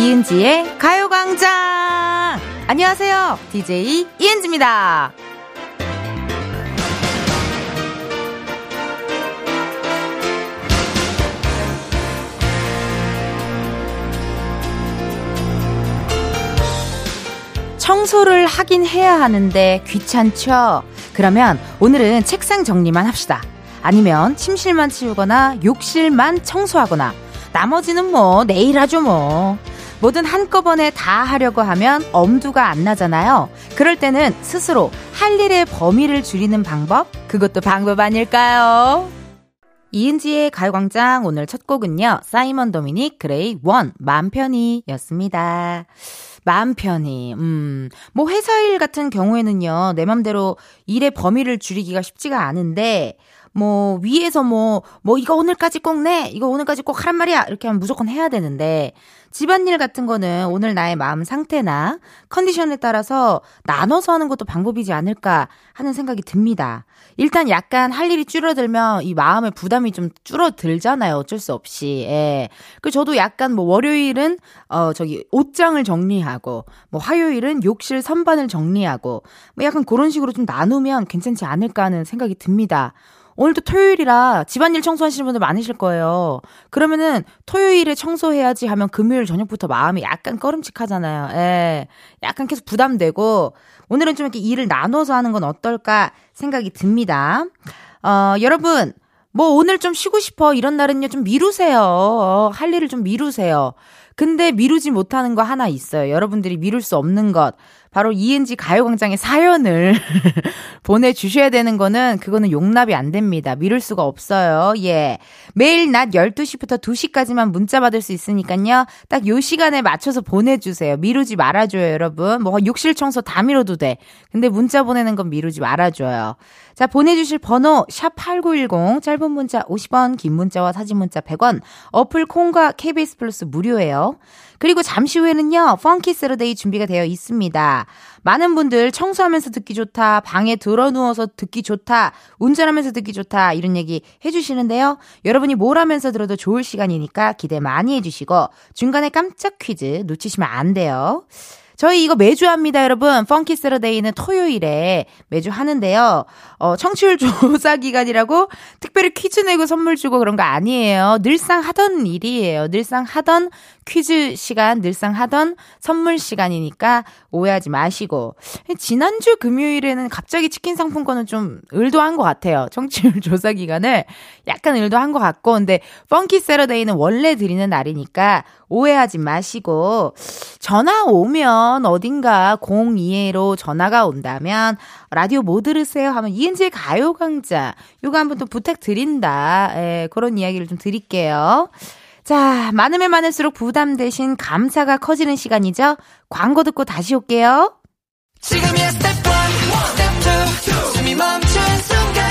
이은지의 가요광장! 안녕하세요. DJ 이은지입니다. 청소를 하긴 해야 하는데 귀찮죠? 그러면 오늘은 책상 정리만 합시다. 아니면 침실만 치우거나 욕실만 청소하거나 나머지는 뭐 내일 하죠 뭐. 뭐든 한꺼번에 다 하려고 하면 엄두가 안 나잖아요. 그럴 때는 스스로 할 일의 범위를 줄이는 방법? 그것도 방법 아닐까요? 이은지의 가요광장 오늘 첫 곡은요. 사이먼 도미닉 그레이 원 맘 편히 였습니다. 마음 편히. 음. 뭐 회사 일 같은 경우에는요. 내 맘대로 일의 범위를 줄이기가 쉽지가 않은데 뭐 위에서 뭐뭐 뭐 이거 오늘까지 꼭 내. 이거 오늘까지 꼭 하란 말이야. 이렇게 하면 무조건 해야 되는데 집안일 같은 거는 오늘 나의 마음 상태나 컨디션에 따라서 나눠서 하는 것도 방법이지 않을까 하는 생각이 듭니다. 일단 약간 할 일이 줄어들면 이 마음의 부담이 좀 줄어들잖아요. 어쩔 수 없이. 예. 그 저도 약간 뭐 월요일은 어 저기 옷장을 정리하고 뭐 화요일은 욕실 선반을 정리하고 뭐 약간 그런 식으로 좀 나누면 괜찮지 않을까 하는 생각이 듭니다. 오늘도 토요일이라 집안일 청소하시는 분들 많으실 거예요. 그러면은 토요일에 청소해야지 하면 금요일 저녁부터 마음이 약간 꺼름칙하잖아요. 예. 약간 계속 부담되고 오늘은 좀 이렇게 일을 나눠서 하는 건 어떨까 생각이 듭니다. 어, 여러분, 뭐 오늘 좀 쉬고 싶어 이런 날은요 좀 미루세요. 어, 할 일을 좀 미루세요. 근데 미루지 못하는 거 하나 있어요. 여러분들이 미룰 수 없는 것. 바로 이은지 가요광장의 사연을 보내주셔야 되는 거는 그거는 용납이 안 됩니다. 미룰 수가 없어요. 예. 매일 낮 12시부터 2시까지만 문자 받을 수 있으니까요. 딱 요 시간에 맞춰서 보내주세요. 미루지 말아줘요, 여러분. 뭐 욕실 청소 다 미뤄도 돼. 근데 문자 보내는 건 미루지 말아줘요. 자, 보내주실 번호, 샵8910, 짧은 문자 50원, 긴 문자와 사진 문자 100원, 어플 콩과 KBS 플러스 무료예요. 그리고 잠시 후에는요, Funky Saturday 준비가 되어 있습니다. 많은 분들 청소하면서 듣기 좋다, 방에 들어 누워서 듣기 좋다, 운전하면서 듣기 좋다, 이런 얘기 해주시는데요. 여러분이 뭘 하면서 들어도 좋을 시간이니까 기대 많이 해주시고, 중간에 깜짝 퀴즈 놓치시면 안 돼요. 저희 이거 매주 합니다, 여러분. Funky Saturday는 토요일에 매주 하는데요. 어, 청취율 조사 기간이라고 특별히 퀴즈 내고 선물 주고 그런 거 아니에요. 늘상 하던 일이에요. 늘상 하던 퀴즈 시간, 늘상 하던 선물 시간이니까 오해하지 마시고. 지난주 금요일에는 갑자기 치킨 상품권은 좀 의도한 것 같아요. 청취율 조사 기간을 약간 의도한 것 같고. 근데 펑키 세러데이는 원래 드리는 날이니까 오해하지 마시고. 전화 오면 어딘가 02회로 전화가 온다면 라디오 뭐 들으세요? 하면 이은지의 가요강자. 요거 한번 또 부탁드린다. 예, 그런 이야기를 좀 드릴게요. 자, 많으면 많을수록 부담 대신 감사가 커지는 시간이죠. 광고 듣고 다시 올게요. 지금이야 스텝 1, 스텝 2, 숨이 멈춘 순간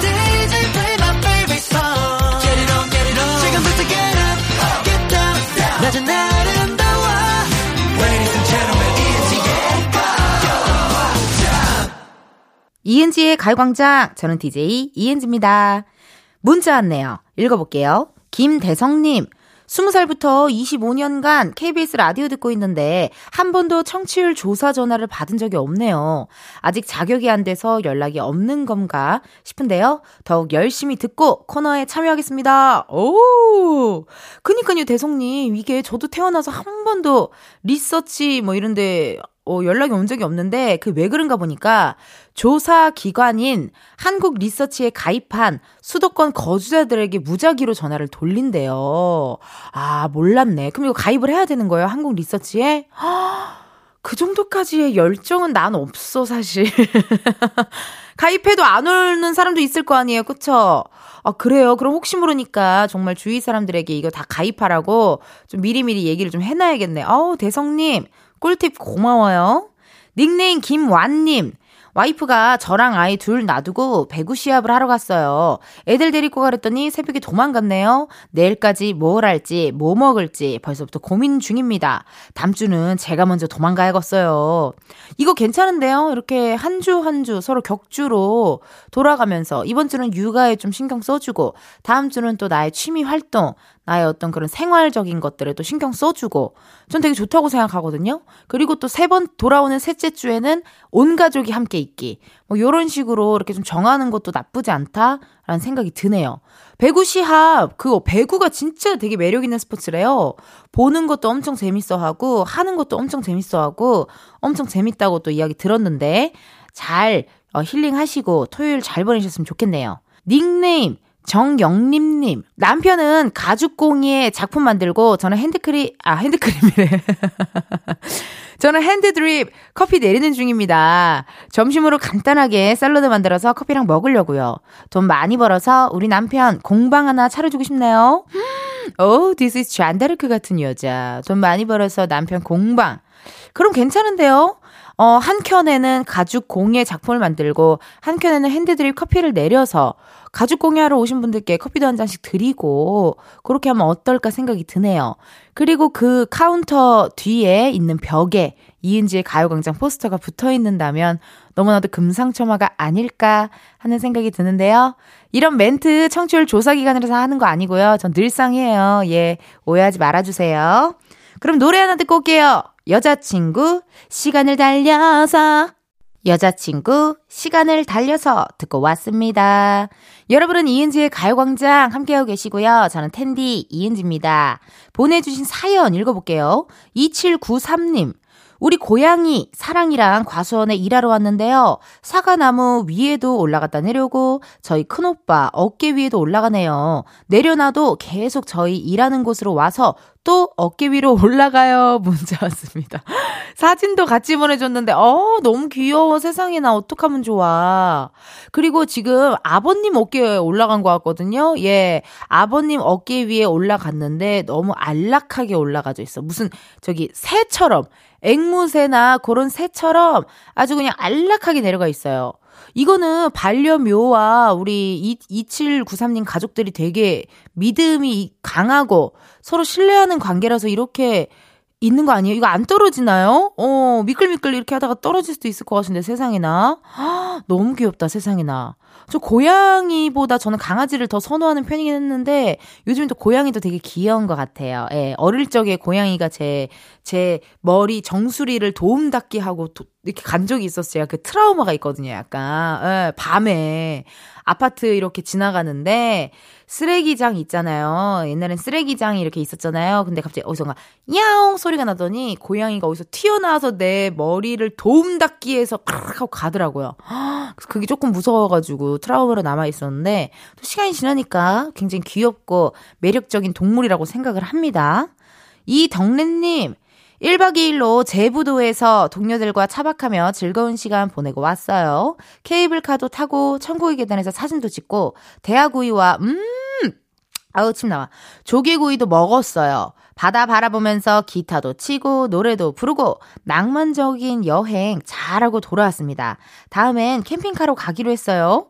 DJ play my favorite song Get it on, get it on 지금부터 get up, get down 낮은 아름다워 Ladies and gentlemen, 이은지의 가요광장 이은지의 가요광장 저는 DJ 이은지입니다. 문자 왔네요. 읽어볼게요. 김대성님, 20살부터 25년간 KBS 라디오 듣고 있는데 한 번도 청취율 조사 전화를 받은 적이 없네요. 아직 자격이 안 돼서 연락이 없는 건가 싶은데요. 더욱 열심히 듣고 코너에 참여하겠습니다. 오! 그니까요, 대성님. 이게 저도 태어나서 한 번도 리서치 뭐 이런데 어, 연락이 온 적이 없는데 그 왜 그런가 보니까 조사 기관인 한국 리서치에 가입한 수도권 거주자들에게 무작위로 전화를 돌린대요. 아, 몰랐네. 그럼 이거 가입을 해야 되는 거예요? 한국 리서치에? 그 정도까지의 열정은 난 없어, 사실. 가입해도 안 오는 사람도 있을 거 아니에요. 그쵸? 아, 그래요. 그럼 혹시 모르니까 정말 주위 사람들에게 이거 다 가입하라고 좀 미리미리 얘기를 좀 해놔야겠네. 어우, 대성님. 꿀팁 고마워요. 닉네임 김완님. 와이프가 저랑 아이 둘 놔두고 배구 시합을 하러 갔어요. 애들 데리고 가랬더니 새벽에 도망갔네요. 내일까지 뭘 할지, 뭐 먹을지 벌써부터 고민 중입니다. 다음 주는 제가 먼저 도망가야겠어요. 이거 괜찮은데요? 이렇게 한 주 한주 서로 격주로 돌아가면서 이번 주는 육아에 좀 신경 써주고 다음 주는 또 나의 취미 활동, 나의 어떤 그런 생활적인 것들을 또 신경 써주고 전 되게 좋다고 생각하거든요. 그리고 또 세 번 돌아오는 셋째 주에는 온 가족이 함께 있기. 뭐 요런 식으로 이렇게 좀 정하는 것도 나쁘지 않다라는 생각이 드네요. 배구 시합, 그거 배구가 진짜 되게 매력 있는 스포츠래요. 보는 것도 엄청 재밌어 하고 하는 것도 엄청 재밌어 하고 엄청 재밌다고 또 이야기 들었는데 잘 어, 힐링하시고 토요일 잘 보내셨으면 좋겠네요. 닉네임 정영림님, 남편은 가죽공예에 작품 만들고 저는 핸드크림, 아, 핸드크림이래. 저는 핸드드립 커피 내리는 중입니다. 점심으로 간단하게 샐러드 만들어서 커피랑 먹으려고요. 돈 많이 벌어서 우리 남편 공방 하나 차려주고 싶네요. 오, this is 잔다르크 같은 여자. 돈 많이 벌어서 남편 공방. 그럼 괜찮은데요? 어, 한 켠에는 가죽 공예 작품을 만들고, 한 켠에는 핸드드립 커피를 내려서, 가죽 공예하러 오신 분들께 커피도 한 잔씩 드리고 그렇게 하면 어떨까 생각이 드네요. 그리고 그 카운터 뒤에 있는 벽에 이은지의 가요광장 포스터가 붙어 있는다면 너무나도 금상첨화가 아닐까 하는 생각이 드는데요. 이런 멘트 청취율 조사 기간이라서 하는 거 아니고요. 전 늘상이에요. 예, 오해하지 말아주세요. 그럼 노래 하나 듣고 올게요. 여자친구, 시간을 달려서. 여자친구, 시간을 달려서 듣고 왔습니다. 여러분은 이은지의 가요광장 함께하고 계시고요. 저는 텐디 이은지입니다. 보내주신 사연 읽어볼게요. 2793님. 우리 고양이 사랑이랑 과수원에 일하러 왔는데요. 사과나무 위에도 올라갔다 내려오고 저희 큰오빠 어깨 위에도 올라가네요. 내려놔도 계속 저희 일하는 곳으로 와서 또 어깨 위로 올라가요. 문자 왔습니다. 사진도 같이 보내줬는데, 어, 너무 귀여워. 세상에 나 어떡하면 좋아. 그리고 지금 아버님 어깨에 올라간 것 같거든요. 예. 아버님 어깨 위에 올라갔는데 너무 안락하게 올라가져 있어. 무슨 저기 새처럼, 앵무새나 그런 새처럼 아주 그냥 안락하게 내려가 있어요. 이거는 반려묘와 우리 2793님 가족들이 되게 믿음이 강하고 서로 신뢰하는 관계라서 이렇게 있는 거 아니에요? 이거 안 떨어지나요? 어, 미끌미끌 이렇게 하다가 떨어질 수도 있을 것 같은데, 세상에나. 너무 귀엽다, 세상에나. 저 고양이보다 저는 강아지를 더 선호하는 편이긴 했는데 요즘 또 고양이도 되게 귀여운 것 같아요. 예, 어릴 적에 고양이가 제, 제 머리 정수리를 도움 닫기 하고 도, 이렇게 간 적이 있었어요. 그 트라우마가 있거든요, 약간. 예, 밤에 아파트 이렇게 지나가는데 쓰레기장 있잖아요. 옛날엔 쓰레기장이 이렇게 있었잖아요. 근데 갑자기 어디선가 야옹 소리가 나더니 고양이가 어디서 튀어나와서 내 머리를 도움 닫기해서 칵 하고 가더라고요. 그게 조금 무서워가지고 트라우마로 남아 있었는데 또 시간이 지나니까 굉장히 귀엽고 매력적인 동물이라고 생각을 합니다. 이 덕래님 1박 2일로 제부도에서 동료들과 차박하며 즐거운 시간 보내고 왔어요. 케이블카도 타고 천국의 계단에서 사진도 찍고 대하구이와 음 아우 침 나와 조개구이도 먹었어요. 바다 바라보면서 기타도 치고 노래도 부르고 낭만적인 여행 잘하고 돌아왔습니다. 다음엔 캠핑카로 가기로 했어요.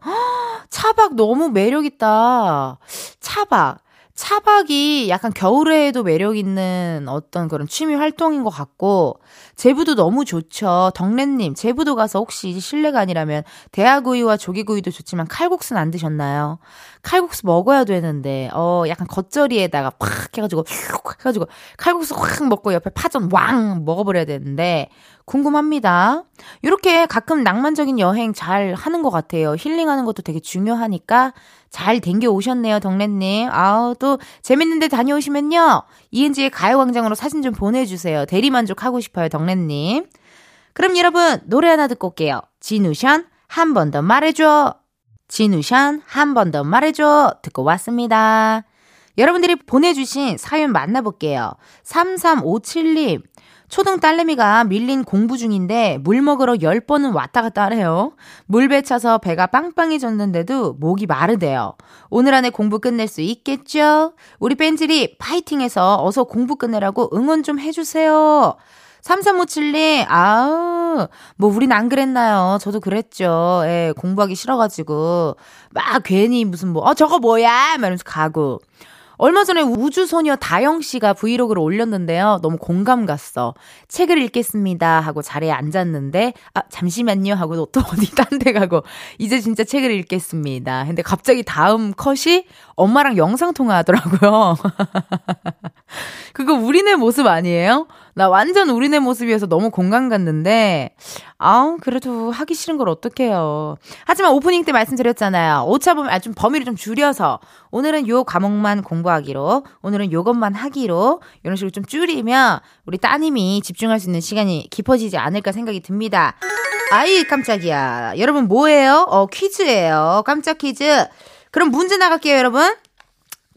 차박 너무 매력있다. 차박. 차박이 약간 겨울에도 매력 있는 어떤 그런 취미 활동인 것 같고, 제부도 너무 좋죠. 덕래님, 제부도 가서 혹시 실례가 아니라면 대하구이와 조개구이도 좋지만 칼국수는 안 드셨나요? 칼국수 먹어야 되는데, 어, 약간 겉절이에다가 팍 해가지고, 휙 해가지고, 칼국수 확 먹고 옆에 파전 왕 먹어버려야 되는데, 궁금합니다. 이렇게 가끔 낭만적인 여행 잘 하는 것 같아요. 힐링하는 것도 되게 중요하니까 잘 댕겨 오셨네요, 덕래님. 아우, 또 재밌는데 다녀오시면요. 이은지의 가요광장으로 사진 좀 보내주세요. 대리만족 하고 싶어요, 덕래님. 그럼 여러분, 노래 하나 듣고 올게요. 진우션, 한 번 더 말해줘. 진우션, 한 번 더 말해줘. 듣고 왔습니다. 여러분들이 보내주신 사연 만나볼게요. 3357님. 초등 딸내미가 밀린 공부 중인데 물 먹으러 10번은 왔다 갔다 하래요. 물배 차서 배가 빵빵해졌는데도 목이 마르대요. 오늘 안에 공부 끝낼 수 있겠죠? 우리 뺀질이 파이팅해서 어서 공부 끝내라고 응원 좀 해주세요. 3357님, 아우, 뭐, 우린 안 그랬나요? 저도 그랬죠. 예, 공부하기 싫어가지고. 막 괜히 무슨 뭐, 어, 저거 뭐야? 막 이러면서 가고. 얼마 전에 우주소녀 다영 씨가 브이로그를 올렸는데요. 너무 공감 갔어. 책을 읽겠습니다. 하고 자리에 앉았는데, 아, 잠시만요. 하고 또 어디 딴 데 가고, 이제 진짜 책을 읽겠습니다. 근데 갑자기 다음 컷이 엄마랑 영상 통화 하더라고요. 그거 우리네 모습 아니에요? 나 완전 우리네 모습이어서 너무 공감 갔는데, 아우, 그래도 하기 싫은 걸 어떡해요. 하지만 오프닝 때 말씀드렸잖아요. 오차 보면, 아, 좀 범위를 좀 줄여서, 오늘은 요 과목만 공부하기로, 오늘은 요것만 하기로, 이런 식으로 좀 줄이면, 우리 따님이 집중할 수 있는 시간이 깊어지지 않을까 생각이 듭니다. 아이, 깜짝이야. 여러분, 뭐예요? 어, 퀴즈예요. 깜짝 퀴즈. 그럼 문제 나갈게요, 여러분.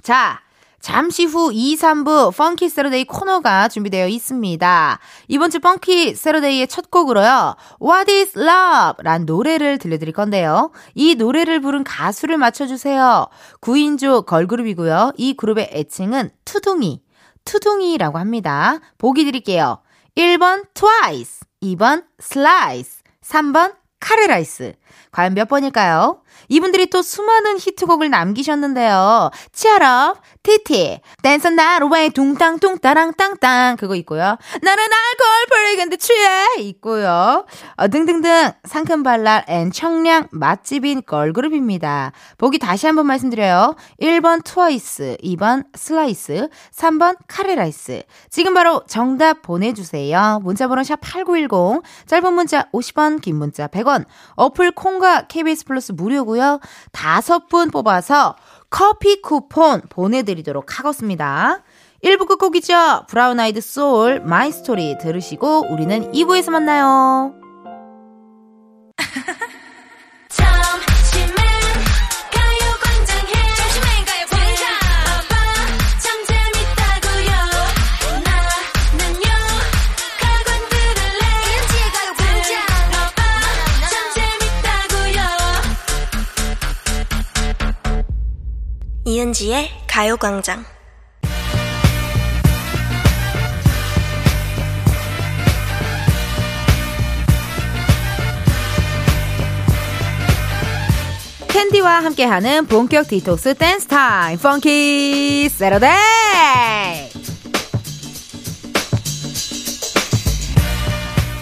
자, 잠시 후 2, 3부 Funky Saturday 코너가 준비되어 있습니다. 이번 주 Funky Saturday의 첫 곡으로요. What is Love? 란 노래를 들려드릴 건데요. 이 노래를 부른 가수를 맞춰주세요. 9인조 걸그룹이고요. 이 그룹의 애칭은 트둥이, 트둥이라고 합니다. 보기 드릴게요. 1번 Twice, 2번 Slice, 3번 카레라이스. 과연 몇 번일까요? 이분들이 또 수많은 히트곡을 남기셨는데요. Cheer Up, TT, Dance The Night Away 둥땅둥 따랑 땅땅 그거 있고요. 나는 Alcohol-Free 근데 취해 있고요. 어, 등등등 상큼발랄 and 청량 맛집인 걸그룹입니다. 보기 다시 한번 말씀드려요. 1번 트와이스, 2번 슬라이스, 3번 카레라이스. 지금 바로 정답 보내주세요. 문자번호 샵 8910, 짧은 문자 50원, 긴 문자 100원, 어플 콩과 KBS 플러스 무료고요. 다섯 분 뽑아서 커피 쿠폰 보내드리도록 하겠습니다. 1부 끝곡이죠. 브라운 아이드 소울 My Story 들으시고 우리는 2부에서 만나요. 이은지의 가요광장. 텐디와 함께하는 본격 디톡스 댄스 타임. Funky Saturday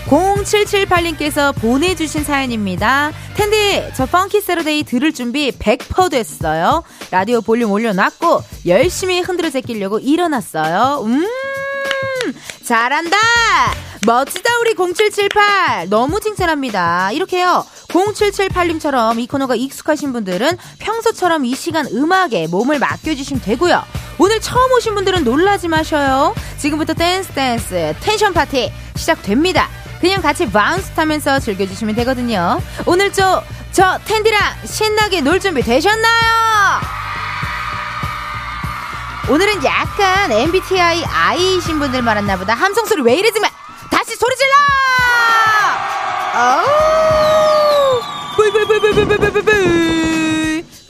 0778님께서 보내주신 사연입니다. 텐디, 저 Funky Saturday 들을 준비 100% 됐어요. 라디오 볼륨 올려놨고, 열심히 흔들어 제끼려고 일어났어요. 음, 잘한다! 멋지다, 우리 0778. 너무 칭찬합니다. 이렇게요. 0778님처럼 이 코너가 익숙하신 분들은 평소처럼 이 시간 음악에 몸을 맡겨주시면 되고요. 오늘 처음 오신 분들은 놀라지 마셔요. 지금부터 댄스 댄스 텐션 파티 시작됩니다. 그냥 같이 bounce 타면서 즐겨주시면 되거든요. 오늘 저, 저 텐디랑 신나게 놀 준비 되셨나요? 오늘은 약간 MBTI I이신 분들 말았나 보다. 함성 소리 왜 이러지 마! 다시 소리 질러! 어우!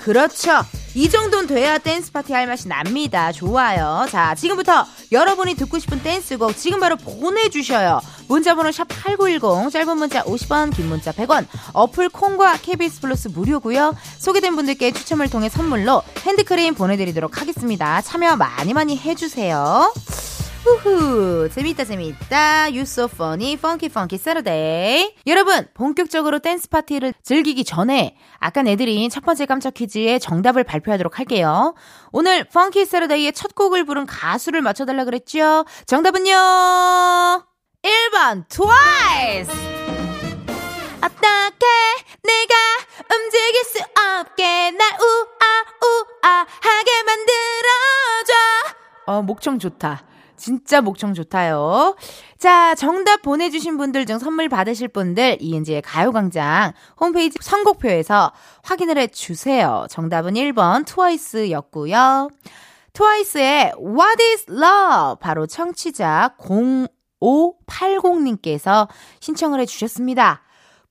그렇죠. 이 정도는 돼야 댄스 파티 할 맛이 납니다. 좋아요. 자, 지금부터 여러분이 듣고 싶은 댄스곡 지금 바로 보내주셔요. 문자번호 샵 8910, 짧은 문자 50원, 긴 문자 100원, 어플 콩과 KBS 플러스 무료고요. 소개된 분들께 추첨을 통해 선물로 핸드크림 보내드리도록 하겠습니다. 참여 많이 많이 해주세요. 후후. 재밌다 재밌다. You so funny funky funky Saturday 여러분 본격적으로 댄스 파티를 즐기기 전에 아까 내드린 첫 번째 깜짝 퀴즈의 정답을 발표하도록 할게요. 오늘 funky Saturday의 첫 곡을 부른 가수를 맞춰달라 그랬죠? 정답은요? 1번 Twice 어떻게 내가 움직일 수 없게 날 우아 우아 하게 만들어줘? 어 목청 좋다 진짜 목청 좋다요. 자, 정답 보내주신 분들 중 선물 받으실 분들 이은지의 가요광장 홈페이지 선곡표에서 확인을 해주세요. 정답은 1번 트와이스였고요. 트와이스의 What is Love? 바로 청취자 0580님께서 신청을 해주셨습니다.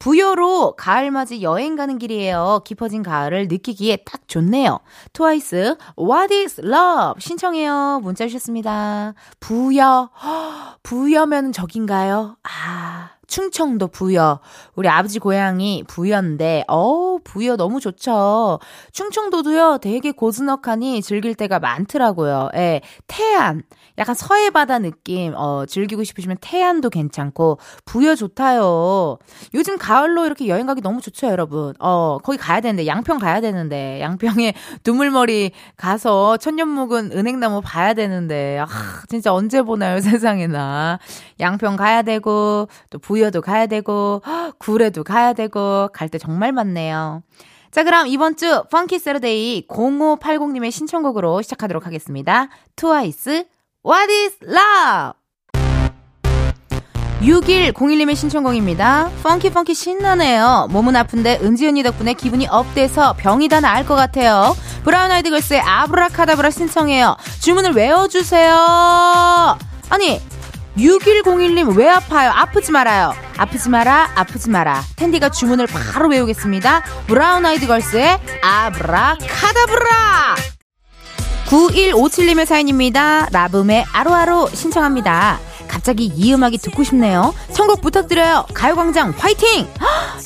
부여로 가을맞이 여행 가는 길이에요. 깊어진 가을을 느끼기에 딱 좋네요. 트와이스, What is love? 신청해요. 문자 주셨습니다. 부여, 부여면 저긴가요? 아, 충청도 부여. 우리 아버지 고향이 부여인데, 어 부여 너무 좋죠. 충청도도요, 되게 고즈넉하니 즐길 때가 많더라고요. 예, 태안. 약간 서해 바다 느낌, 어, 즐기고 싶으시면 태안도 괜찮고, 부여 좋다요. 요즘 가을로 이렇게 여행 가기 너무 좋죠, 여러분. 어, 거기 가야 되는데, 양평 가야 되는데, 양평에 두물머리 가서 천년 묵은 은행나무 봐야 되는데, 아, 진짜 언제 보나요, 세상에나. 양평 가야 되고, 또 부여도 가야 되고, 구례도 가야 되고, 갈 때 정말 많네요. 자, 그럼 이번 주 펑키 세러데이 0580님의 신청곡으로 시작하도록 하겠습니다. 트와이스, What is love? 6101님의 신청곡입니다. Funky funky 신나네요. 몸은 아픈데 은지 언니 덕분에 기분이 업돼서 병이 다 나을 것 같아요. 브라운 아이드 걸스의 아브라카다브라 신청해요. 주문을 외워주세요. 아니 6101님 왜 아파요? 아프지 말아요. 아프지 마라, 아프지 마라. 텐디가 주문을 바로 외우겠습니다. 브라운 아이드 걸스의 아브라 카다브라! 9157님의 사연입니다. 라붐의 아로아로 신청합니다. 갑자기 이 음악이 듣고 싶네요. 선곡 부탁드려요. 가요광장 화이팅!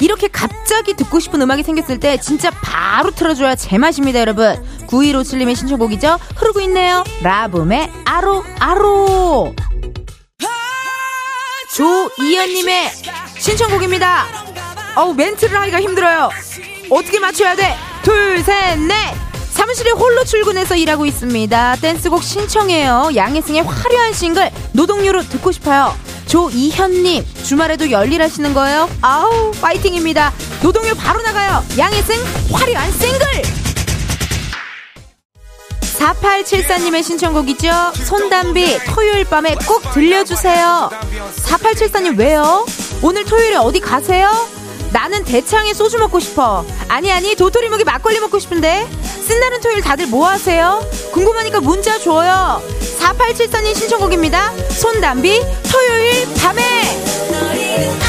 이렇게 갑자기 듣고 싶은 음악이 생겼을 때 진짜 바로 틀어줘야 제맛입니다, 여러분. 9157님의 신청곡이죠. 흐르고 있네요. 라붐의 아로, 아로! 조이연님의 신청곡입니다. 어우, 멘트를 하기가 힘들어요. 어떻게 맞춰야 돼? 둘, 셋, 넷! 사무실에 홀로 출근해서 일하고 있습니다. 댄스곡 신청해요. 양혜승의 화려한 싱글 노동요로 듣고 싶어요. 조이현님 주말에도 열일하시는 거예요? 아우 파이팅입니다. 노동요 바로 나가요. 양혜승 화려한 싱글 4874님의 신청곡이죠. 손담비 토요일 밤에 꼭 들려주세요. 4874님 왜요? 오늘 토요일에 어디 가세요? 나는 대창에 소주 먹고 싶어. 아니 아니 도토리 묵이 막걸리 먹고 싶은데. 쓴날은 토요일 다들 뭐 하세요? 궁금하니까 문자 줘요. 4874님 신청곡입니다. 손담비 토요일 밤에.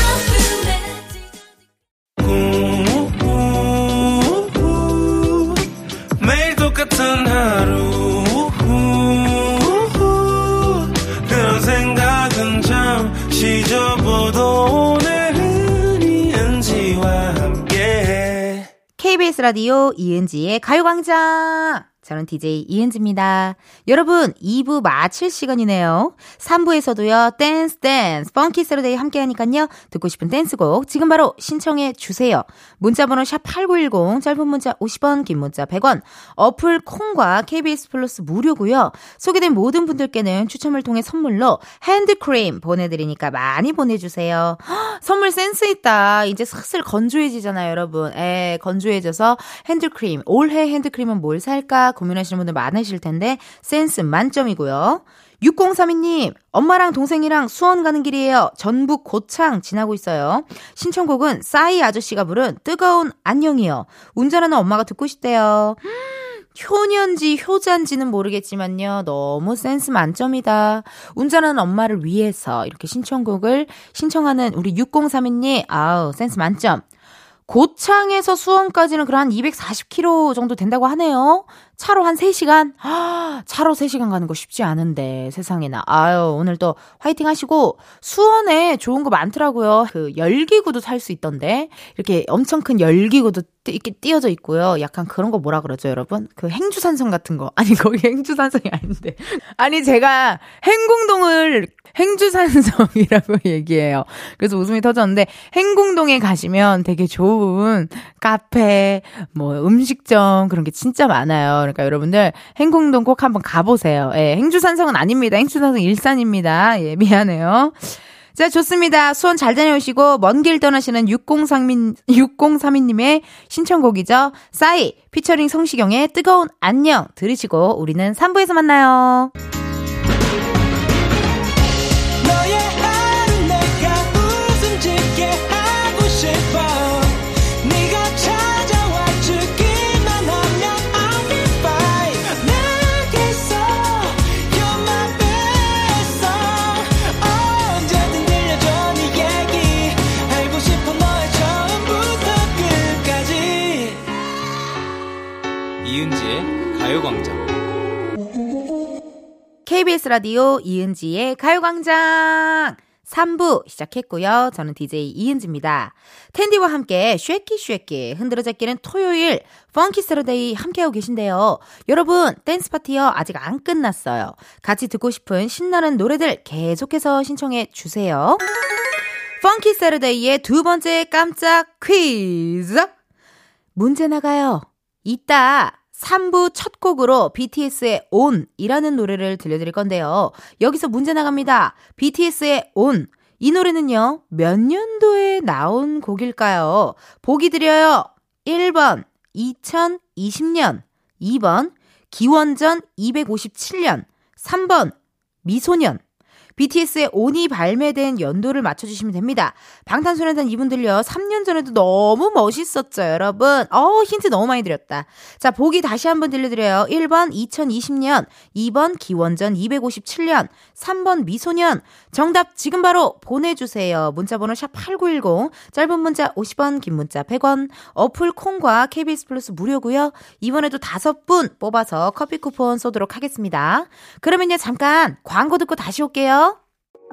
KBS 라디오 이은지의 가요광장. 저는 DJ 이은지입니다. 여러분, 2부 마칠 시간이네요. 3부에서도요, 댄스, 댄스, Funky Saturday 함께 하니깐요. 듣고 싶은 댄스곡 지금 바로 신청해 주세요. 문자번호 샵8910, 짧은 문자 50원, 긴 문자 100원, 어플 콩과 KBS 플러스 무료고요 소개된 모든 분들께는 추첨을 통해 선물로 핸드크림 보내드리니까 많이 보내주세요. 헉, 선물 센스 있다. 이제 슬슬 건조해지잖아요, 여러분. 에, 건조해져서 핸드크림, 올해 핸드크림은 뭘 살까 고민하시는 분들 많으실 텐데 센스 만점이고요. 6032님, 엄마랑 동생이랑 수원 가는 길이에요. 전북 고창 지나고 있어요. 신청곡은 싸이 아저씨가 부른 뜨거운 안녕이요. 운전하는 엄마가 듣고 싶대요. 효년지 효잔지는 모르겠지만요. 너무 센스 만점이다. 운전하는 엄마를 위해서 이렇게 신청곡을 신청하는 우리 6032님, 아우, 센스 만점. 고창에서 수원까지는 그런 한 240km 정도 된다고 하네요. 차로 한 3시간? 차로 3시간 가는 거 쉽지 않은데, 세상에나. 아유, 오늘 또 화이팅 하시고, 수원에 좋은 거 많더라고요. 그 열기구도 탈수 있던데, 이렇게 엄청 큰 열기구도 이렇게 띄어져 있고요. 약간 그런 거 뭐라 그러죠, 여러분? 그 행주산성 같은 거. 아니, 거기 행주산성이 아닌데. 아니, 제가 행궁동을 행주산성이라고 얘기해요. 그래서 웃음이 터졌는데 행궁동에 가시면 되게 좋은 카페, 뭐 음식점 그런 게 진짜 많아요. 그러니까 여러분들 행궁동 꼭 한번 가보세요. 예, 행주산성은 아닙니다. 행주산성 일산입니다. 예, 미안해요. 자, 좋습니다. 수원 잘 다녀오시고, 먼 길 떠나시는 6032, 6032님의 신청곡이죠. 싸이, 피처링 성시경의 뜨거운 안녕 들으시고, 우리는 3부에서 만나요. KBS 라디오 이은지의 가요광장. 3부 시작했고요. 저는 DJ 이은지입니다. 텐디와 함께 shaky shaky 흔들어 제끼는 토요일 Funky Saturday 함께하고 계신데요. 여러분 댄스 파티요 아직 안 끝났어요. 같이 듣고 싶은 신나는 노래들 계속해서 신청해 주세요. Funky Saturday의 두 번째 깜짝 퀴즈 문제 나가요. 이따 3부 첫 곡으로 BTS의 온이라는 노래를 들려드릴 건데요. 여기서 문제 나갑니다. BTS의 온. 이 노래는요, 몇 년도에 나온 곡일까요? 보기 드려요. 1번, 2020년. 2번, 기원전 257년. 3번, 미소년. BTS의 온이 발매된 연도를 맞춰주시면 됩니다. 방탄소년단 이분들요, 3년 전에도 너무 멋있었죠, 여러분. 어 힌트 너무 많이 드렸다. 자, 보기 다시 한번 들려드려요. 1번 2020년, 2번 기원전 257년, 3번 미소년. 정답 지금 바로 보내주세요. 문자번호 샵8910, 짧은 문자 50원, 긴 문자 100원, 어플 콩과 KBS 플러스 무료고요 이번에도 다섯 분 뽑아서 커피 쿠폰 쏘도록 하겠습니다. 그러면요, 잠깐 광고 듣고 다시 올게요.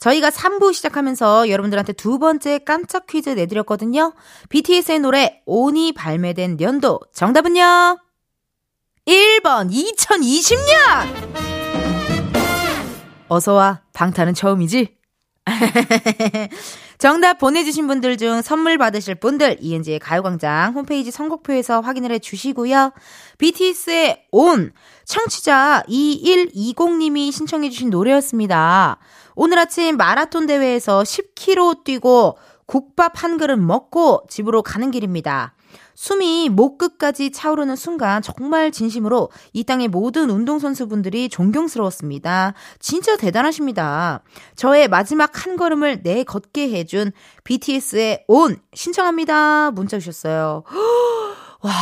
저희가 3부 시작하면서 여러분들한테 두 번째 깜짝 퀴즈 내드렸거든요. BTS의 노래 온이 발매된 연도 정답은요? 1번 2020년! 어서와 방탄은 처음이지? 정답 보내주신 분들 중 선물 받으실 분들 이은지의 가요광장 홈페이지 선곡표에서 확인을 해주시고요. BTS의 온 청취자 2120님이 신청해주신 노래였습니다. 오늘 아침 마라톤 대회에서 10km 뛰고 국밥 한 그릇 먹고 집으로 가는 길입니다. 숨이 목 끝까지 차오르는 순간 정말 진심으로 이 땅의 모든 운동선수분들이 존경스러웠습니다. 진짜 대단하십니다. 저의 마지막 한 걸음을 내 걷게 해준 BTS의 온 신청합니다. 문자 주셨어요. 와,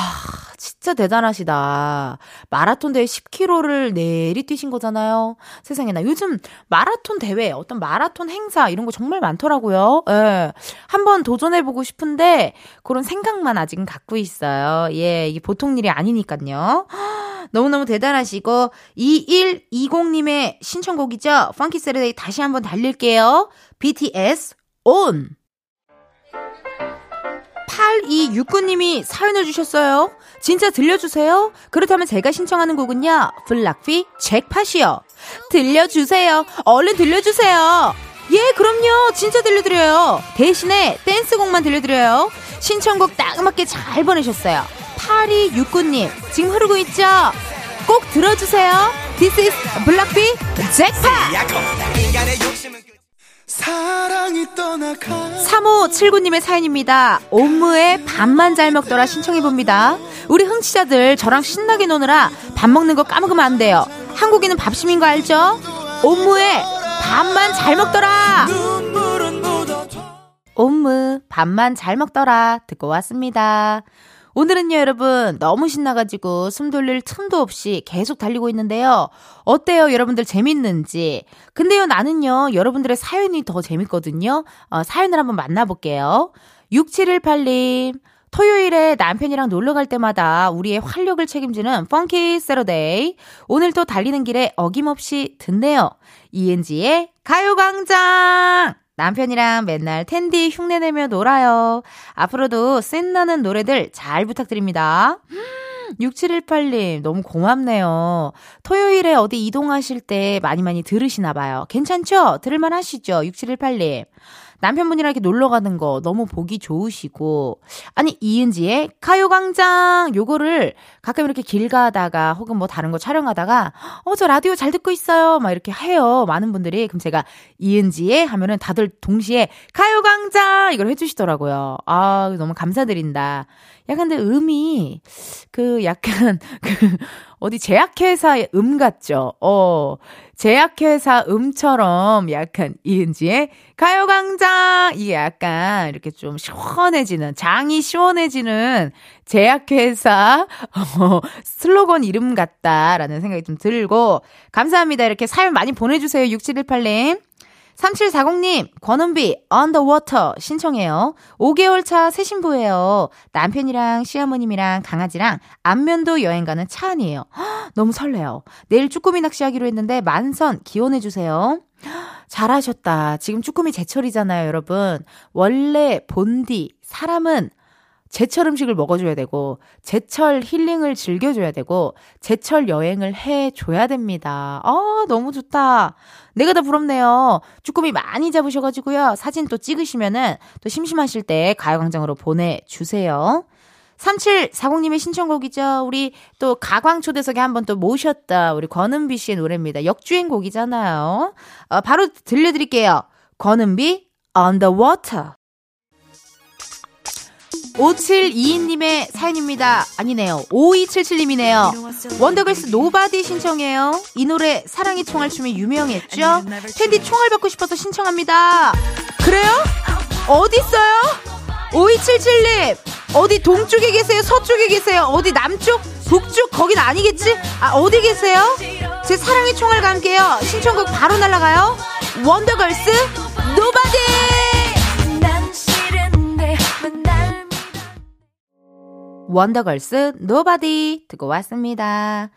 진짜 대단하시다. 마라톤 대회 10km를 내리 뛰신 거잖아요. 세상에 나 요즘 마라톤 대회, 어떤 마라톤 행사 이런 거 정말 많더라고요. 예. 한번 도전해보고 싶은데 그런 생각만 아직은 갖고 있어요. 예, 이게 보통 일이 아니니까요. 너무너무 대단하시고 2120님의 신청곡이죠. 펑키 세르데이 다시 한번 달릴게요. BTS ON 8269님이 사연을 주셨어요. 진짜 들려주세요. 그렇다면 제가 신청하는 곡은요. 블락비 잭팟이요. 들려주세요. 얼른 들려주세요. 예, 그럼요. 진짜 들려드려요. 대신에 댄스곡만 들려드려요. 신청곡 딱 맞게 잘 보내셨어요. 8269님, 지금 흐르고 있죠? 꼭 들어주세요. This is 블락비 잭팟! 사랑이 떠나가 3579님의 사연입니다. 옴무의 밥만 잘 먹더라 신청해봅니다. 우리 흥취자들 저랑 신나게 노느라 밥 먹는 거 까먹으면 안 돼요. 한국인은 밥심인 거 알죠? 옴무의 밥만 잘 먹더라! 옴무 밥만 잘 먹더라 듣고 왔습니다. 오늘은요 여러분 너무 신나가지고 숨 돌릴 틈도 없이 계속 달리고 있는데요. 어때요 여러분들 재밌는지. 근데요 나는요 여러분들의 사연이 더 재밌거든요. 어, 사연을 한번 만나볼게요. 6718님 토요일에 남편이랑 놀러 갈 때마다 우리의 활력을 책임지는 펑키 세러데이. 오늘 또 달리는 길에 어김없이 듣네요. 이은지의 가요광장! 남편이랑 맨날 텐디 흉내내며 놀아요. 앞으로도 센나는 노래들 잘 부탁드립니다. 6718님, 너무 고맙네요. 토요일에 어디 이동하실 때 많이 많이 들으시나 봐요. 괜찮죠? 들을만 하시죠? 6718님. 남편분이랑 이렇게 놀러 가는 거 너무 보기 좋으시고. 아니, 이은지의 가요광장 요거를 가끔 이렇게 길 가다가 혹은 뭐 다른 거 촬영하다가 어, 저 라디오 잘 듣고 있어요. 막 이렇게 해요. 많은 분들이. 그럼 제가 이은지의 하면은 다들 동시에 가요광장 이걸 해주시더라고요. 아, 너무 감사드린다. 약간 근데 음이 그 약간 그 어디 제약회사의 음 같죠? 어, 제약회사 음처럼 약간 이은지의 가요광장! 이게 약간 이렇게 좀 시원해지는, 장이 시원해지는 제약회사, 어, 슬로건 이름 같다라는 생각이 좀 들고, 감사합니다. 이렇게 사연 많이 보내주세요. 6718님. 3740님, 권은비, Underwater 신청해요. 5개월 차 새 신부예요. 남편이랑 시어머님이랑 강아지랑 안면도 여행 가는 차 안이에요. 헉, 너무 설레요. 내일 쭈꾸미 낚시하기로 했는데 만선 기원해주세요. 잘하셨다. 지금 쭈꾸미 제철이잖아요, 여러분. 원래 본디, 사람은 제철 음식을 먹어줘야 되고, 제철 힐링을 즐겨줘야 되고, 제철 여행을 해줘야 됩니다. 아, 너무 좋다. 내가 더 부럽네요. 쭈꾸미 많이 잡으셔가지고요. 사진 또 찍으시면은 또 심심하실 때 가요광장으로 보내주세요. 3740님의 신청곡이죠. 우리 또 가광 초대석에 한번 또 모셨다. 우리 권은비 씨의 노래입니다. 역주행곡이잖아요. 어, 바로 들려드릴게요. 권은비, Underwater. 5722님의 사연입니다. 아니네요. 5277님이네요. 원더걸스 Nobody 신청해요. 이 노래 사랑의 총알 춤이 유명했죠? 텐디 총알 받고 싶어서 신청합니다. 그래요? 어딨어요? 5277님! 어디 동쪽에 계세요? 서쪽에 계세요? 어디 남쪽? 북쪽? 거긴 아니겠지? 아, 어디 계세요? 제 사랑의 총알과 함께요. 신청곡 바로 날라가요. 원더걸스 원더걸스 Nobody 듣고 왔습니다.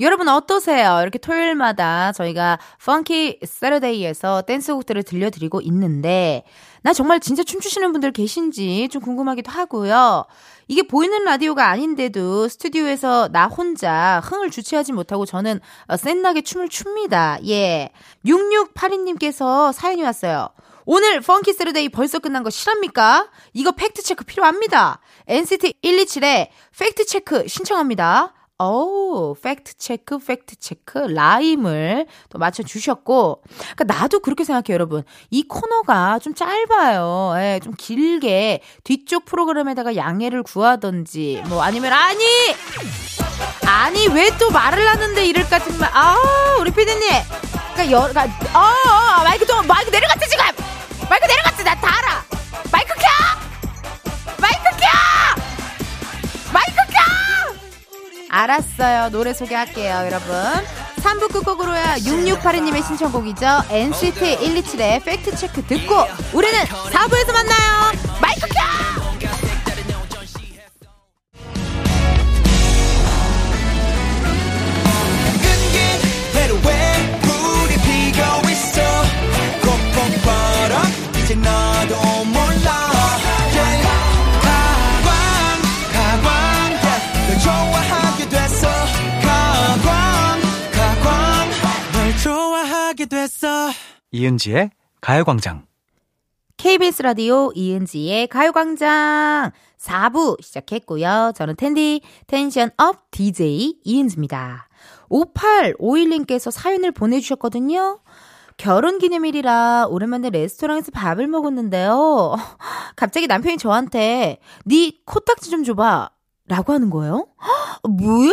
여러분 어떠세요? 이렇게 토요일마다 저희가 Funky Saturday에서 댄스곡들을 들려드리고 있는데 나 정말 진짜 춤추시는 분들 계신지 좀 궁금하기도 하고요. 이게 보이는 라디오가 아닌데도 스튜디오에서 나 혼자 흥을 주체하지 못하고 저는 어, 센나게 춤을 춥니다. 예. 6682님께서 사연이 왔어요. 오늘 Funky Saturday 벌써 끝난 거 실화입니까? 이거 팩트 체크 필요합니다. NCT 127의 Fact Check 신청합니다. 오, 팩트 체크, 팩트 체크, 라임을 또 맞춰주셨고. 그니까 나도 그렇게 생각해요, 여러분. 이 코너가 좀 짧아요. 예, 좀 길게 뒤쪽 프로그램에다가 양해를 구하던지, 뭐 아니면, 아니! 아니, 왜 또 말을 하는데 이럴까, 정말. 아, 우리 피디님. 그니까, 여, 그니까, 어, 어, 마이크 좀, 마이크 내려갔지, 지금! 마이크 내려갔지, 나 다 알아! 마이크 켜! 마이크 켜! 마이크 켜! 알았어요. 노래 소개할게요, 여러분. 3부 끝곡으로야 6682님의 신청곡이죠. NCT 127의 팩트체크 듣고 우리는 4부에서 만나요. 이은지의 가요광장. KBS 라디오 이은지의 가요광장 4부 시작했고요. 저는 텐디 텐션 up DJ 이은지입니다. 5851님께서 사연을 보내주셨거든요. 결혼 기념일이라 오랜만에 레스토랑에서 밥을 먹었는데요. 갑자기 남편이 저한테 네 코딱지 좀 줘봐. 라고 하는 거예요? 뭐야?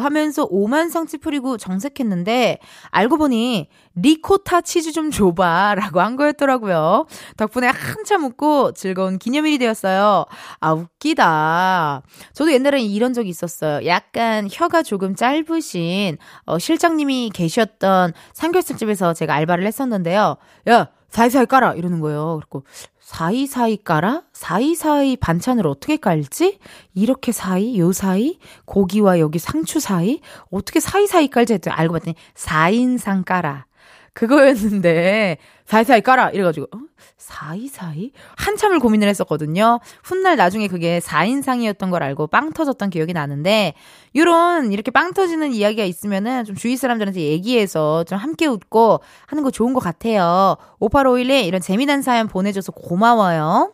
하면서 오만상 찌푸리고 정색했는데 알고 보니 리코타 치즈 좀 줘봐 라고 한 거였더라고요. 덕분에 한참 웃고 즐거운 기념일이 되었어요. 아 웃기다. 저도 옛날에 이런 적이 있었어요. 약간 혀가 조금 짧으신 어, 실장님이 계셨던 삼겹살집에서 제가 알바를 했었는데요. 야 사이사이 깔아 이러는 거예요. 그리고 사이사이 깔아? 사이사이 반찬을 어떻게 깔지? 이렇게 사이? 요 사이? 고기와 여기 상추 사이? 어떻게 사이사이 깔지 했더니 알고 봤더니 4인상 깔아. 그거였는데 사이사이 깔아 이래가지고 어? 사이사이? 한참을 고민을 했었거든요. 훗날 나중에 그게 4인상이었던 걸 알고 빵 터졌던 기억이 나는데 요런 이렇게 빵 터지는 이야기가 있으면은 좀 주위 사람들한테 얘기해서 좀 함께 웃고 하는 거 좋은 것 같아요. 5851에 이런 재미난 사연 보내줘서 고마워요.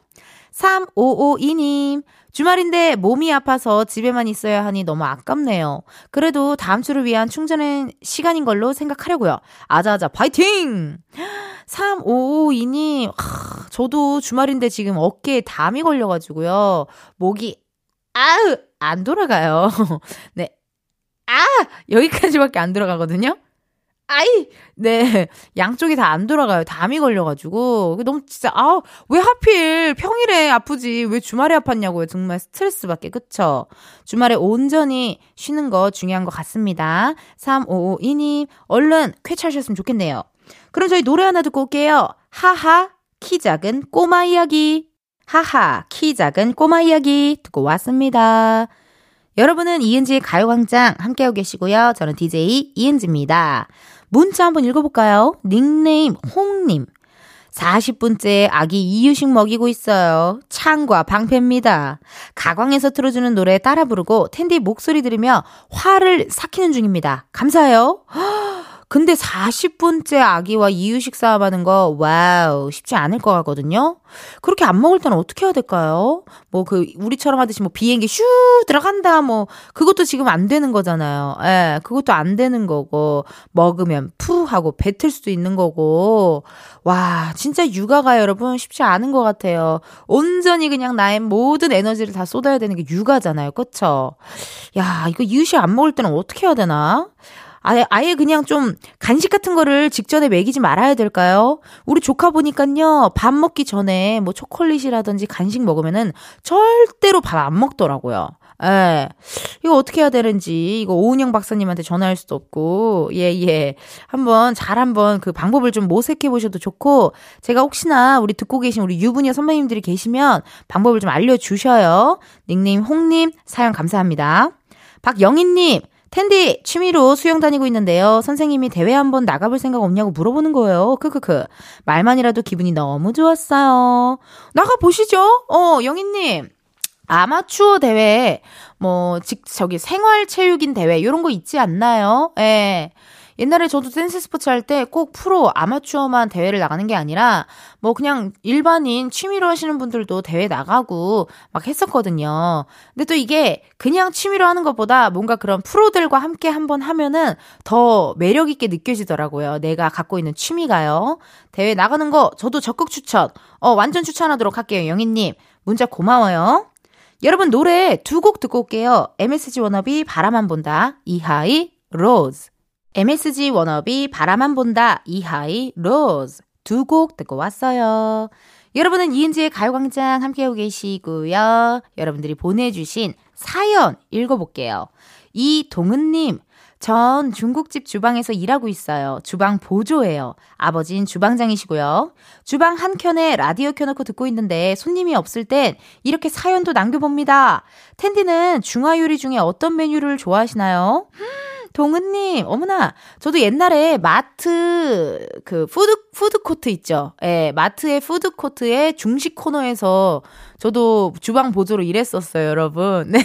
3552님, 주말인데 몸이 아파서 집에만 있어야 하니 너무 아깝네요. 그래도 다음 주를 위한 충전의 시간인 걸로 생각하려고요. 아자아자 파이팅! 3552님, 하, 저도 주말인데 지금 어깨에 담이 걸려가지고요. 목이, 아으! 안 돌아가요. 네. 아! 여기까지밖에 안 들어가거든요? 아이! 네. 양쪽이 다 안 돌아가요. 담이 걸려가지고. 너무 진짜, 아, 왜 하필 평일에 아프지? 왜 주말에 아팠냐고요. 정말 스트레스 받게. 그쵸? 주말에 온전히 쉬는 거 중요한 것 같습니다. 3552님, 얼른 쾌차하셨으면 좋겠네요. 그럼 저희 노래 하나 듣고 올게요. 하하, 키 작은 꼬마 이야기. 하하, 키 작은 꼬마 이야기 듣고 왔습니다. 여러분은 이은지의 가요광장 함께하고 계시고요. 저는 DJ 이은지입니다. 문자 한번 읽어볼까요? 닉네임 홍님. 40분째 아기 이유식 먹이고 있어요. 창과 방패입니다. 가광에서 틀어주는 노래 따라 부르고 텐디 목소리 들으며 화를 삭히는 중입니다. 감사해요. 근데 40분째 아기와 이유식 싸움하는 거, 와우, 쉽지 않을 것 같거든요? 그렇게 안 먹을 때는 어떻게 해야 될까요? 뭐, 그, 우리처럼 하듯이 뭐 비행기 슝 들어간다, 뭐, 그것도 지금 안 되는 거잖아요. 예, 그것도 안 되는 거고, 먹으면 푸 하고 뱉을 수도 있는 거고, 와, 진짜 육아가 여러분 쉽지 않은 것 같아요. 온전히 그냥 나의 모든 에너지를 다 쏟아야 되는 게 육아잖아요. 그쵸? 야, 이거 이유식 안 먹을 때는 어떻게 해야 되나? 아예, 아예 그냥 좀 간식 같은 거를 직전에 먹이지 말아야 될까요? 우리 조카 보니깐요, 밥 먹기 전에 뭐 초콜릿이라든지 간식 먹으면은 절대로 밥 안 먹더라고요. 예. 이거 어떻게 해야 되는지, 이거 오은영 박사님한테 전화할 수도 없고, 예, 예. 한번, 잘 한번 그 방법을 좀 모색해 보셔도 좋고, 제가 혹시나 우리 듣고 계신 우리 유부녀 선배님들이 계시면 방법을 좀 알려주셔요. 닉네임 홍님, 사연 감사합니다. 박영희님, 텐디, 취미로 수영 다니고 있는데요. 선생님이 대회 한번 나가볼 생각 없냐고 물어보는 거예요. 크크크. 말만이라도 기분이 너무 좋았어요. 나가 보시죠. 어, 영희님. 아마추어 대회, 뭐, 직, 저기 생활체육인 대회, 요런 거 있지 않나요? 예. 옛날에 저도 댄스 스포츠 할 때 꼭 프로 아마추어만 대회를 나가는 게 아니라 뭐 그냥 일반인 취미로 하시는 분들도 대회 나가고 막 했었거든요. 근데 또 이게 그냥 취미로 하는 것보다 뭔가 그런 프로들과 함께 한번 하면은 더 매력 있게 느껴지더라고요. 내가 갖고 있는 취미가요. 대회 나가는 거 저도 적극 추천. 어, 완전 추천하도록 할게요. 영희님. 문자 고마워요. 여러분 노래 두 곡 듣고 올게요. MSG 워너비 바라만 본다. 이하이 로즈. MSG 워너비 바라만 본다. 이하이 로즈. 두 곡 듣고 왔어요. 여러분은 이은지의 가요광장 함께하고 계시고요. 여러분들이 보내주신 사연 읽어볼게요. 이동은님, 전 중국집 주방에서 일하고 있어요. 주방 보조예요. 아버진 주방장이시고요. 주방 한 켠에 라디오 켜놓고 듣고 있는데 손님이 없을 땐 이렇게 사연도 남겨봅니다. 텐디는 중화 요리 중에 어떤 메뉴를 좋아하시나요? 동은님, 어머나, 저도 옛날에 마트, 그, 푸드, 푸드코트 있죠. 예, 마트의 푸드코트의 중식 코너에서 저도 주방 보조로 일했었어요, 여러분. 네.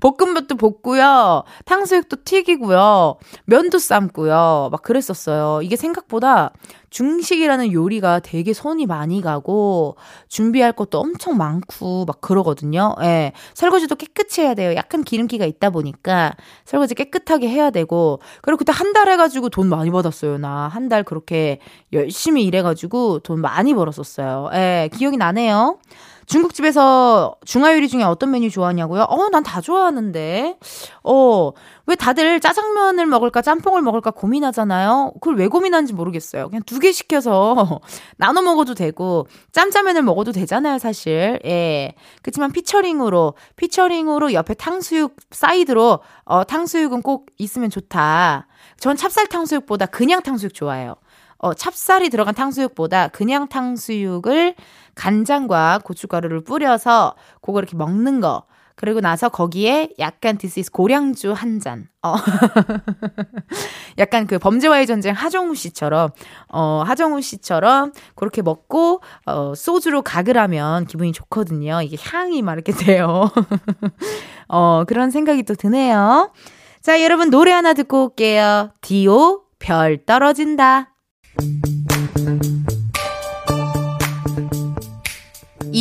볶음밥도 볶고요. 탕수육도 튀기고요. 면도 삶고요. 막 그랬었어요. 이게 생각보다 중식이라는 요리가 되게 손이 많이 가고 준비할 것도 엄청 많고 막 그러거든요. 예. 설거지도 깨끗이 해야 돼요. 약간 기름기가 있다 보니까 설거지 깨끗하게 해야 되고 그리고 그때 한 달 해가지고 돈 많이 받았어요. 나 한 달 그렇게 열심히 일해가지고 돈 많이 벌었었어요. 예. 기억이 나네요. 중국집에서 중화 요리 중에 어떤 메뉴 좋아하냐고요? 어, 난 다 좋아하는데. 어, 왜 다들 짜장면을 먹을까, 짬뽕을 먹을까 고민하잖아요? 그걸 왜 고민하는지 모르겠어요. 그냥 두 개 시켜서 나눠 먹어도 되고, 짬짜면을 먹어도 되잖아요, 사실. 예. 그렇지만 피처링으로, 피처링으로 옆에 탕수육 사이드로, 어, 탕수육은 꼭 있으면 좋다. 전 찹쌀 탕수육보다 그냥 탕수육 좋아해요. 어, 찹쌀이 들어간 탕수육보다 그냥 탕수육을 간장과 고춧가루를 뿌려서 그거 이렇게 먹는 거. 그리고 나서 거기에 약간 This is 고량주 한 잔. 어. 약간 그 범죄와의 전쟁 하정우 씨처럼 어 하정우 씨처럼 그렇게 먹고 어 소주로 가글 하면 기분이 좋거든요. 이게 향이 막 이렇게 돼요. 어 그런 생각이 또 드네요. 자, 여러분 노래 하나 듣고 올게요. 디오 별 떨어진다.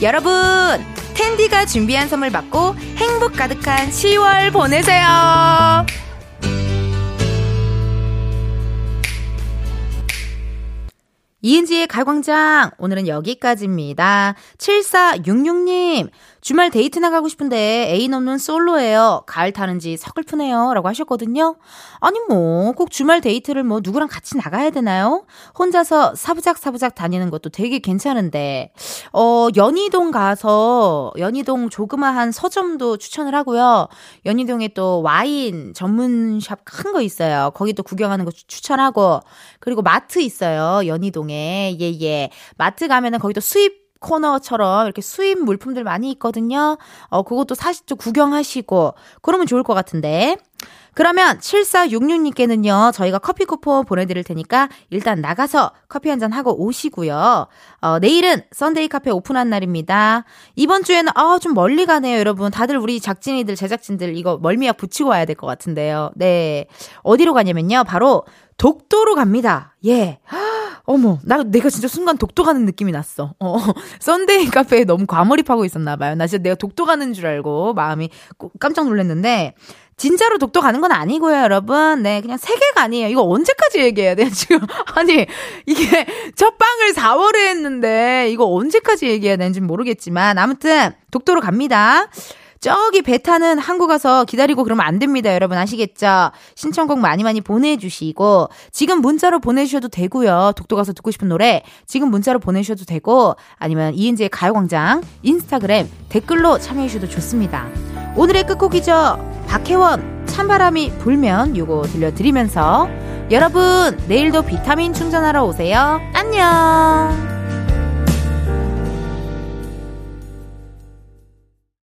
여러분, 텐디가 준비한 선물 받고 행복 가득한 10월 보내세요. 이은지의 가광장 오늘은 여기까지입니다. 7466님 주말 데이트 나가고 싶은데 애인 없는 솔로예요. 가을 타는지 서글프네요. 라고 하셨거든요. 아니 뭐 꼭 주말 데이트를 뭐 누구랑 같이 나가야 되나요? 혼자서 사부작사부작 다니는 것도 되게 괜찮은데 어 연희동 가서 연희동 조그마한 서점도 추천을 하고요. 연희동에 또 와인 전문샵 큰 거 있어요. 거기 또 구경하는 거 추천하고 그리고 마트 있어요. 연희동에 예예 예. 마트 가면은 거기 또 수입 코너처럼 이렇게 수입 물품들 많이 있거든요. 어, 그것도 사실 좀 구경하시고, 그러면 좋을 것 같은데. 그러면 7466님께는요, 저희가 커피 쿠폰 보내드릴 테니까 일단 나가서 커피 한 잔 하고 오시고요. 어, 내일은 Sunday 카페 오픈한 날입니다. 이번 주에는, 아, 좀 멀리 가네요, 여러분. 다들 우리 작진이들, 제작진들 이거 멀미약 붙이고 와야 될 것 같은데요. 네. 어디로 가냐면요, 바로 독도로 갑니다. 예. 어머, 나, 내가 진짜 순간 독도 가는 느낌이 났어. 어, Sunday 카페에 너무 과몰입하고 있었나 봐요. 나 진짜 내가 독도 가는 줄 알고 마음이 깜짝 놀랐는데, 진짜로 독도 가는 건 아니고요, 여러분. 네, 그냥 세계관이에요. 이거 언제까지 얘기해야 돼, 지금? 아니, 이게 첫 방을 4월에 했는데, 이거 언제까지 얘기해야 되는지 모르겠지만, 아무튼, 독도로 갑니다. 저기 배 타는 항구 가서 기다리고 그러면 안 됩니다. 여러분 아시겠죠? 신청곡 많이 많이 보내주시고 지금 문자로 보내주셔도 되고요. 독도 가서 듣고 싶은 노래 지금 문자로 보내주셔도 되고 아니면 이은지의 가요광장 인스타그램 댓글로 참여해 주셔도 좋습니다. 오늘의 끝곡이죠. 박혜원 찬바람이 불면 요거 들려드리면서 여러분 내일도 비타민 충전하러 오세요. 안녕.